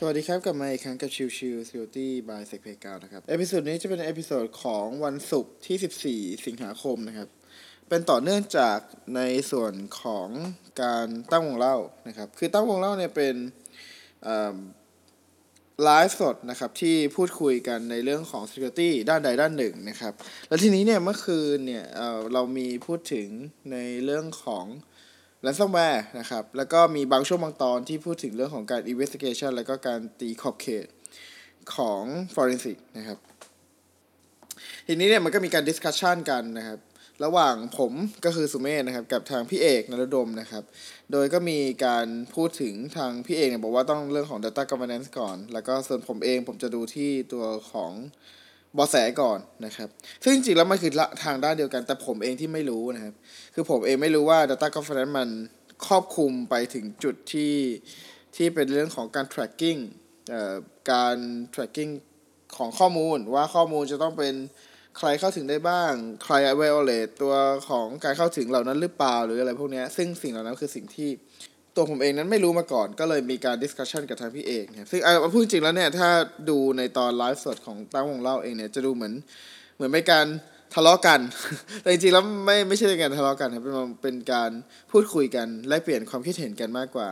สวัสดีครับ กลับมาอีกครั้งกับชิวชิว Security by s e c p a y 9นะครับ episode นี้จะเป็น episode ของวันศุกร์ที่ 14 สิงหาคมนะครับ เป็นต่อเนื่องจากในส่วนของการตั้งวงเล่านะครับ คือตั้งวงเล่าเนี่ยเป็นไลฟ์สดนะครับที่พูดคุยกันในเรื่องของ Security ด้านใดด้านหนึ่งนะครับ แล้วทีนี้เนี่ยเมื่อคืนเนี่ยเเรามีพูดถึงในเรื่องของ ransomware นะครับ แล้วก็มีบางช่วงบางตอนที่พูดถึงเรื่องของการ investigation แล้วก็การตีขอบเขตของ forensic นะครับ ทีนี้เนี่ยมันก็มีการ discussion กันนะครับ ระหว่างผมก็คือสุเมธนะครับ กับทางพี่เอกนรดมนะครับ โดยก็มีการพูดถึงทางพี่เอกเนี่ยบอกว่าต้องเรื่องของ data governance ก่อน แล้วก็ส่วนผมเองผมจะดูที่ตัวของ บอแสก่อนนะครับ ซึ่งจริงๆแล้วมันคือทางด้านเดียวกัน แต่ผมเองที่ไม่รู้นะครับ คือผมเองไม่รู้ว่า Data Governance มันครอบคลุมไปถึงจุดที่ที่เป็นเรื่องของการ tracking การ tracking ของข้อมูลว่าข้อมูลจะต้องเป็นใครเข้าถึงได้บ้าง ใคร violate ตัวของการเข้าถึงเหล่านั้นหรือเปล่าหรืออะไรพวกนี้ซึ่งสิ่งเหล่านั้นคือสิ่งที่ ตัวผมเองนั้นไม่รู้มาก่อน ก็เลยมีการ discussion กับทางพี่เอกครับซึ่งเอาพูดจริงแล้วเนี่ย ถ้าดูในตอนไลฟ์สดของตั้งวงเล่าเองเนี่ย จะดูเหมือนเหมือนเป็นการทะเลาะกัน แต่จริงๆแล้วไม่ไม่ใช่การทะเลาะกันครับเป็นเป็นการพูดคุยกันแลกเปลี่ยนความคิดเห็นกันมากกว่า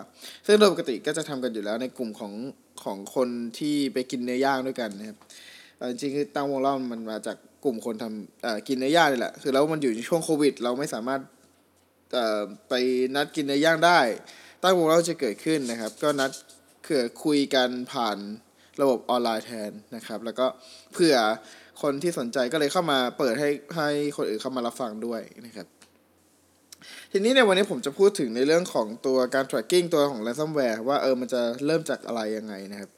ซึ่งโดยปกติก็จะทำกันอยู่แล้วในกลุ่มของของคนที่ไปกินเนื้อย่างด้วยกันนะครับจริงๆคือตั้งวงเล่ามันมาจากกลุ่มคนทำกินเนื้อย่างนี่แหละคือแล้วมันอยู่ในช่วงโควิด เราไม่สามารถไปนัดกินเนื้อย่างได้ ตั้งวงเล่าจะเกิดขึ้นนะครับ ก็นัดเผื่อคุยกันผ่านระบบออนไลน์แทนนะครับ แล้วก็เผื่อคนที่สนใจก็เลยเข้ามาเปิดให้ให้คนอื่นเข้ามารับฟังด้วยนะครับ ทีนี้ในวันนี้ผมจะพูดถึงในเรื่องของตัวการ tracking ตัวของ ransomware ว่าเออมันจะเริ่มจากอะไรยังไงนะครับ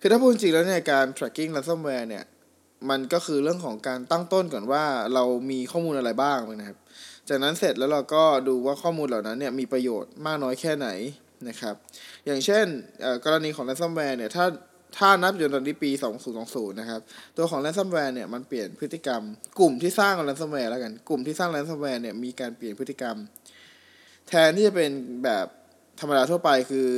คือถ้าพูดจริงแล้วเนี่ยการ tracking ransomware เนี่ย มันก็คือเรื่องของการตั้งต้นก่อนว่าเรามีข้อมูลอะไรบ้างนะครับ จากนั้นเสร็จแล้วเราก็ดูว่าข้อมูลเหล่านั้นเนี่ยมีประโยชน์มากน้อยแค่ไหนนะครับ อย่างเช่นกรณีของ ransomware เนี่ยถ้าถ้านับจนตอนนี้ปี 2020 นะครับ ตัวของ ransomware เนี่ยมันเปลี่ยนพฤติกรรม กลุ่มที่สร้าง ransomware แล้วกัน กลุ่มที่สร้าง ransomware เนี่ยมีการเปลี่ยนพฤติกรรม แทนที่จะเป็นแบบธรรมดาทั่วไปคือ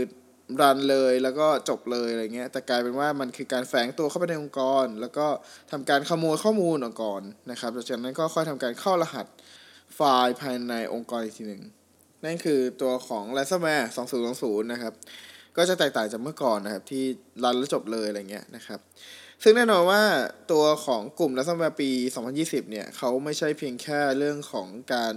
รันเลยแล้วก็จบเลยอะไรเงี้ยแต่กลายเป็นว่ามันคือการแฝงตัวเข้าไปในองค์กร แล้วก็ทำการขโมยข้อมูลองค์กรนะครับจากนั้นก็ค่อยทำการเข้ารหัสไฟล์ภายในองค์กรอีกทีหนึ่งนั่นคือตัวของ ransomware 2020 นะครับ ก็จะแตกต่างจากเมื่อก่อนนะครับ ที่รันแล้วจบเลยอะไรเงี้ยนะครับ ซึ่งแน่นอนว่าตัวของกลุ่ม ransomware ปี 2020 เนี่ยเขาไม่ใช่เพียงแค่เรื่องของการ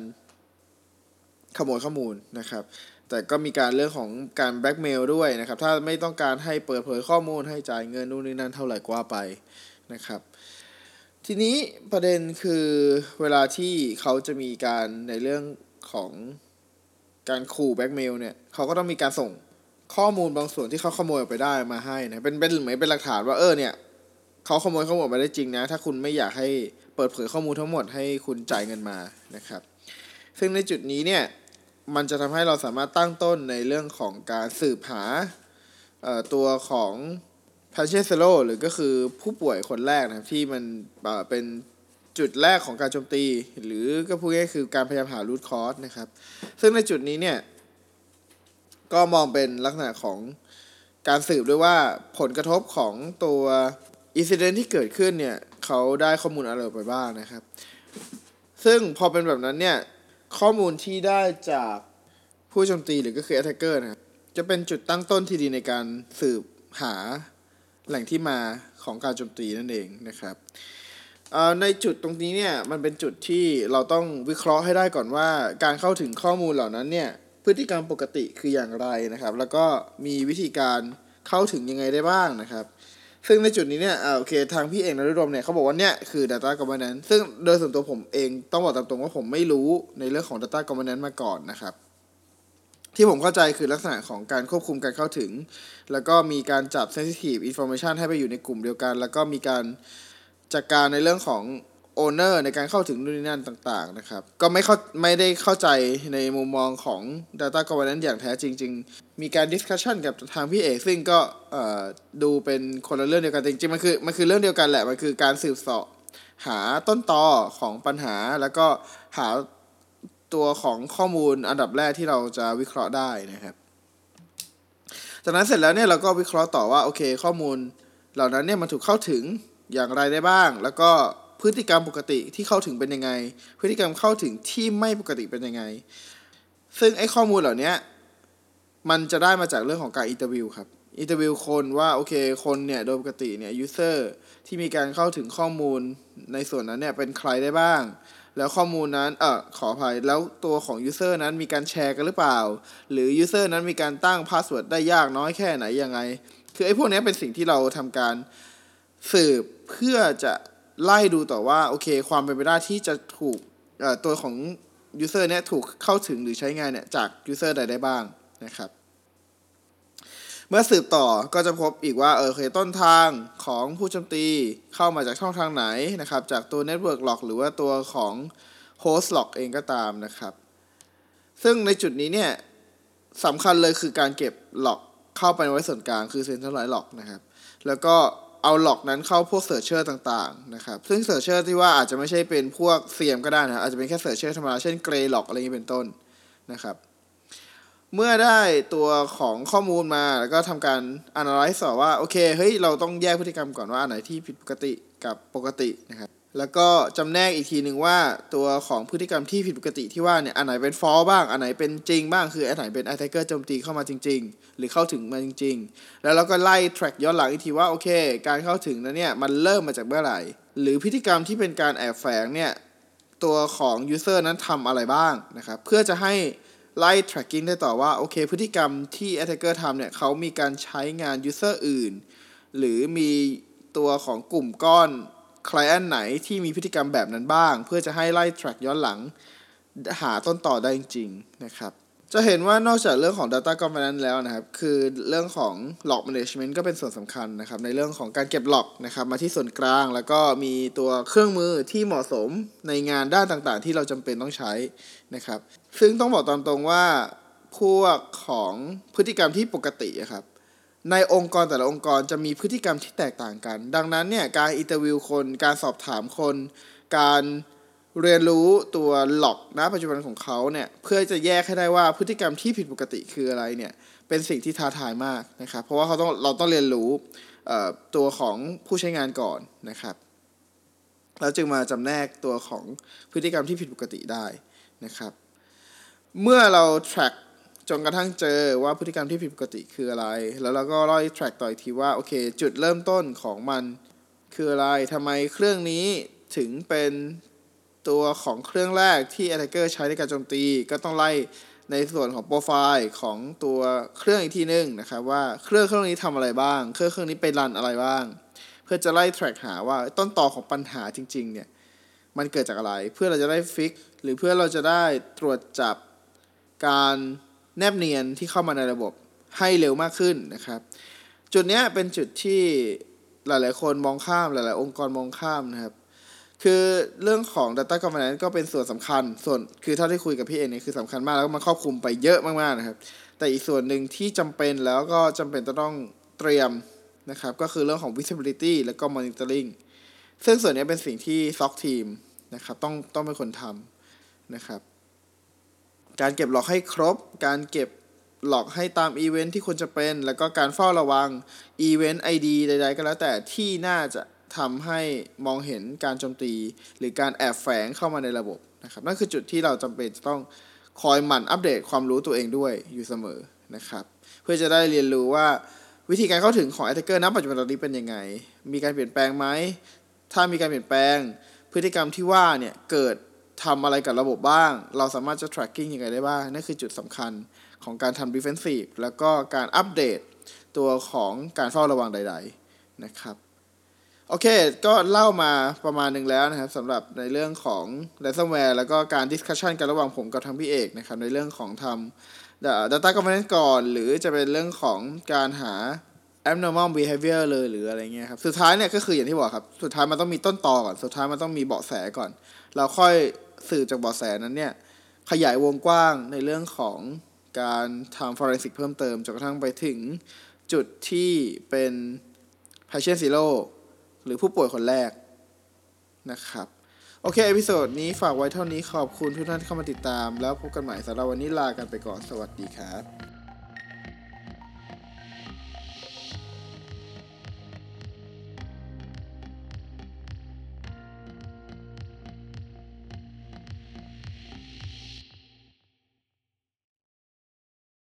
ขโมยข้อมูลนะครับ แต่ก็มีการเรื่องของการแบล็กเมลด้วยนะครับ ถ้าไม่ต้องการให้เปิดเผยข้อมูลให้จ่ายเงินนู่นนี่นั่นเท่าไหร่กว่าไปนะครับ ทีนี้ประเด็นคือเวลาที่เขาจะมีการในเรื่องของการขู่แบ็กเมลเนี่ยเขาก็ต้องมีการส่งข้อมูลบางส่วนที่เขาขโมยไปได้มาให้นะเป็นเป็นเหมือนเป็นหลักฐานว่าเออเนี่ยเขาขโมยข้อมูลมาได้จริงนะ ถ้าคุณไม่อยากให้เปิดเผยข้อมูลทั้งหมดให้คุณจ่ายเงินมานะครับ ซึ่งในจุดนี้เนี่ย มันจะทำให้เราสามารถตั้งต้นในเรื่องของการสืบหาตัวของ patient zero หรือก็คือผู้ป่วยคนแรกนะครับที่มันเป็นจุดแรกของการโจมตี หรือก็พูดง่ายคือการพยายามหา root cause นะครับ ซึ่งในจุดนี้เนี่ย ก็มองเป็นลักษณะของการสืบด้วยว่าผลกระทบของตัว incident ที่เกิดขึ้นเนี่ย เขาได้ข้อมูลอะไรไปบ้างนะครับ ซึ่งพอเป็นแบบนั้นเนี่ย ข้อมูลที่ได้จากผู้โจมตีหรือก็คือ attacker นะครับจะเป็นจุดตั้งต้นที่ดีในการสืบหาแหล่งที่มาของการโจมตีนั่นเองนะครับในจุดตรงนี้เนี่ยมันเป็นจุดที่เราต้องวิเคราะห์ให้ได้ก่อนว่า การเข้าถึงข้อมูลเหล่านั้นเนี่ยพฤติกรรมปกติคืออย่างไรนะครับ แล้วก็มีวิธีการเข้าถึงยังไงได้บ้างนะครับ ซึ่งในจุดนี้เนี่ยโอเค ทางพี่เองนรุดมเนี่ยเขาบอกว่าเนี่ยคือ Data Governance ซึ่งโดยส่วนตัวผมเองต้องบอกตามตรงว่าผมไม่รู้ในเรื่องของ Data Governance มาก่อนนะครับ ที่ผมเข้าใจคือลักษณะของการควบคุมการเข้าถึง แล้วก็มีการจับ sensitive information ให้ไปอยู่ในกลุ่มเดียวกัน แล้วก็มีการจัดการในเรื่องของ owner ในการเข้าถึงนู่นนี่นั่นต่าง ๆ นะครับ ก็ไม่เข้าไม่ได้เข้าใจในมุมมองของ data governance อย่างแท้จริง ๆ มีการ discussion กับทางพี่เอกซึ่งก็ดูเป็นคนละเรื่องเดียวกันจริงๆมันคือมันคือเรื่องเดียวกันแหละ มันคือการสืบสอบหาต้นตอของปัญหา แล้วก็หาตัวของข้อมูลอันดับแรกที่เราจะวิเคราะห์ได้นะครับ จากนั้นเสร็จแล้วเนี่ยเราก็วิเคราะห์ต่อว่าโอเค ข้อมูลเหล่านั้นเนี่ยมันถูกเข้าถึงอย่างไรได้บ้าง แล้วก็ พฤติกรรมปกติที่เข้าถึงเป็นยังไง พฤติกรรมเข้าถึงที่ไม่ปกติเป็นยังไง ซึ่งไอ้ข้อมูลเหล่านี้มันจะได้มาจากเรื่องของการ interview ครับ interview คนว่าโอเคคนเนี่ยโดยปกติเนี่ย user ที่มีการเข้าถึงข้อมูลในส่วนนั้นเนี่ยเป็นใครได้บ้าง แล้วข้อมูลนั้นเออขออภัยแล้วตัวของ user นั้นมีการแชร์กันหรือเปล่า หรือ user นั้นมีการตั้ง password ได้ยากน้อยแค่ไหนยังไง คือไอ้พวกนี้เป็นสิ่งที่เราทำการสืบเพื่อจะ ไล่ดูต่อว่าโอเค ความเป็นไปได้ที่จะถูกตัวของ user เนี่ยถูกเข้าถึงหรือใช้งานเนี่ยจาก user ใดได้บ้างนะครับเมื่อสืบต่อก็จะพบอีกว่าเออเคยต้นทางของผู้โจมตีเข้ามาจากช่องทางไหนนะครับ จากตัว Network Log หรือว่าตัวของ Host Log เองก็ตามนะครับ ซึ่งในจุดนี้เนี่ยสำคัญเลยคือการเก็บ log เข้าไปไว้ส่วนกลางคือ Centralized Log นะครับ แล้วก็ เอา log นั้นเข้าพวก searcher ต่างๆนะครับ ซึ่ง searcher ที่ว่าอาจจะไม่ใช่เป็นพวก SIEM ก็ได้นะ อาจจะเป็นแค่ searcher ธรรมดา เช่น Graylog อะไรอย่างนี้เป็นต้นนะครับ เมื่อได้ตัวของข้อมูลมาแล้วก็ทำการ analyze ว่า โอเค เฮ้ย เราต้องแยกพฤติกรรมก่อนว่าอันไหนที่ผิดปกติกับปกตินะครับ แล้วก็จำแนกอีกทีหนึ่งว่าตัวของพฤติกรรมที่ผิดปกติที่ว่าเนี่ยอันไหนเป็นฟอลบ้าง อันไหนเป็นจริงบ้างคืออันไหนเป็น attacker โจมตีเข้ามาจริง ๆ หรือเข้าถึงมาจริง ๆ แล้วเราก็ไล่ track ย้อนหลังอีกทีว่าโอเค การเข้าถึงนั้นเนี่ยมันเริ่มมาจากเมื่อไหร่ หรือพฤติกรรมที่เป็นการแอบแฝงเนี่ยตัวของ user นั้นทำอะไรบ้างนะครับเพื่อจะให้ไล่ tracking ได้ต่อว่าโอเค พฤติกรรมที่ attacker ทำเนี่ยเขามีการใช้งาน user อื่น หรือมีตัวของกลุ่มก้อน client ไหนที่มีพฤติกรรมแบบนั้นบ้าง เพื่อจะให้ไล่ track ย้อนหลัง หาต้นต่อได้จริงๆนะครับจะเห็นว่านอกจากเรื่องของ data governance แล้วนะครับ คือเรื่องของ log management ก็เป็นส่วนสำคัญนะครับ ในเรื่องของการเก็บ log นะครับ มาที่ส่วนกลาง แล้วก็มีตัวเครื่องมือที่เหมาะสมในงานด้านต่างๆ ที่เราจำเป็นต้องใช้นะครับ ซึ่งต้องบอกตามตรงว่าพวกของพฤติกรรมที่ปกติครับ ในองค์กรแต่ละองค์กรจะมีพฤติกรรมที่แตกต่างกัน ดังนั้นเนี่ยการ interview คนการสอบถามคน การเรียนรู้ตัว log นะปัจจุบันของเขาเนี่ยเพื่อจะแยกให้ได้ว่าพฤติกรรมที่ผิดปกติคืออะไรเนี่ยเป็นสิ่งที่ท้าทายมากนะครับเพราะว่าเขาต้องเราต้องเรียนรู้ตัวของผู้ใช้งานก่อนนะครับแล้วจึงมาจำแนกตัวของพฤติกรรมที่ผิดปกติได้นะครับ เมื่อเรา track จนกระทั่งเจอว่าพฤติกรรมที่ผิดปกติคืออะไร แล้วเราก็ล่อย track ต่ออีกทีว่าโอเค จุดเริ่มต้นของมันคืออะไรทำไมเครื่องนี้ถึงเป็นตัวของเครื่องแรกที่ attacker ใช้ในการโจมตี ก็ต้องไล่ในส่วนของโปรไฟล์ของตัวเครื่องอีกทีนึงนะครับว่าเครื่องเครื่องนี้ทำอะไรบ้าง เครื่องเครื่องนี้ไปรันอะไรบ้าง เพื่อจะไล่ track หาว่าต้นตอของปัญหาจริงๆเนี่ยมันเกิดจากอะไรเพื่อเราจะได้ฟิกหรือเพื่อเราจะได้ตรวจจับการ แนบเนียนที่เข้ามาในระบบให้เร็วมากขึ้นนะครับ จุดนี้เป็นจุดที่หลาย ๆ คนมองข้ามหลาย ๆ องค์กรมองข้ามนะครับ คือเรื่องของ Data Governance ก็เป็นส่วนสำคัญ ส่วนคือเท่าที่คุยกับพี่เองเนี่ยคือสำคัญมากแล้วก็มันครอบคลุมไปเยอะมาก ๆ นะครับ แต่อีกส่วนหนึ่งที่จำเป็นแล้วก็จำเป็นจะต้องเตรียมนะครับ ก็คือเรื่องของ visibility แล้วก็ monitoring ซึ่งส่วนนี้เป็นสิ่งที่ SOC team นะครับต้องต้องเป็นคนทำนะครับ การเก็บ log ให้ครบ การเก็บ log ให้ตามอีเวนท์ที่ควรจะเป็น แล้วก็การเฝ้าระวัง event ID ใด ๆ ก็แล้วแต่ที่น่าจะทำให้มองเห็นการโจมตี หรือการแอบแฝงเข้ามาในระบบนะครับนั่นคือจุดที่เราจำเป็นจะต้องคอยหมั่นอัปเดตความรู้ตัวเองด้วยอยู่เสมอนะครับ เพื่อจะได้เรียนรู้ว่าวิธีการเข้าถึงของ Attacker ณปัจจุบันตอนนี้เป็นยังไง มีการเปลี่ยนแปลงไหม ถ้ามีการเปลี่ยนแปลง พฤติกรรมที่ว่าเนี่ยเกิด ทำอะไรกับระบบบ้าง เราสามารถจะ tracking ยังไงได้บ้าง นั่นคือจุดสำคัญของการทำ defensive แล้วก็การอัปเดตตัวของการเฝ้าระวังใด ๆ นะครับ โอเค ก็เล่ามาประมาณหนึ่งแล้วนะครับสำหรับในเรื่องของ ransomware แล้วก็การ discussion กันระหว่างผมกับทางพี่เอกนะครับ ในเรื่องของทำ data governance ก่อน หรือจะเป็นเรื่องของการหา abnormal behavior เลยหรืออะไรเงี้ยครับ สุดท้ายเนี่ยก็คืออย่างที่บอกครับ สุดท้ายมันต้องมีต้นตอก่อน สุดท้ายมันต้องมีเบาะแสก่อน เราค่อย สื่อจากเบาะแสนั้นเนี่ยขยายวงกว้างในเรื่องของการทำฟอเรนซิกเพิ่มเติมจนกระทั่งไปถึงจุดที่เป็น patient zero หรือผู้ป่วยคนแรกนะครับ โอเค episode นี้ฝากไว้เท่านี้ขอบคุณทุกท่านที่เข้ามาติดตาม แล้วพบกันใหม่สำหรับวันนี้ลากันไปก่อนสวัสดีครับ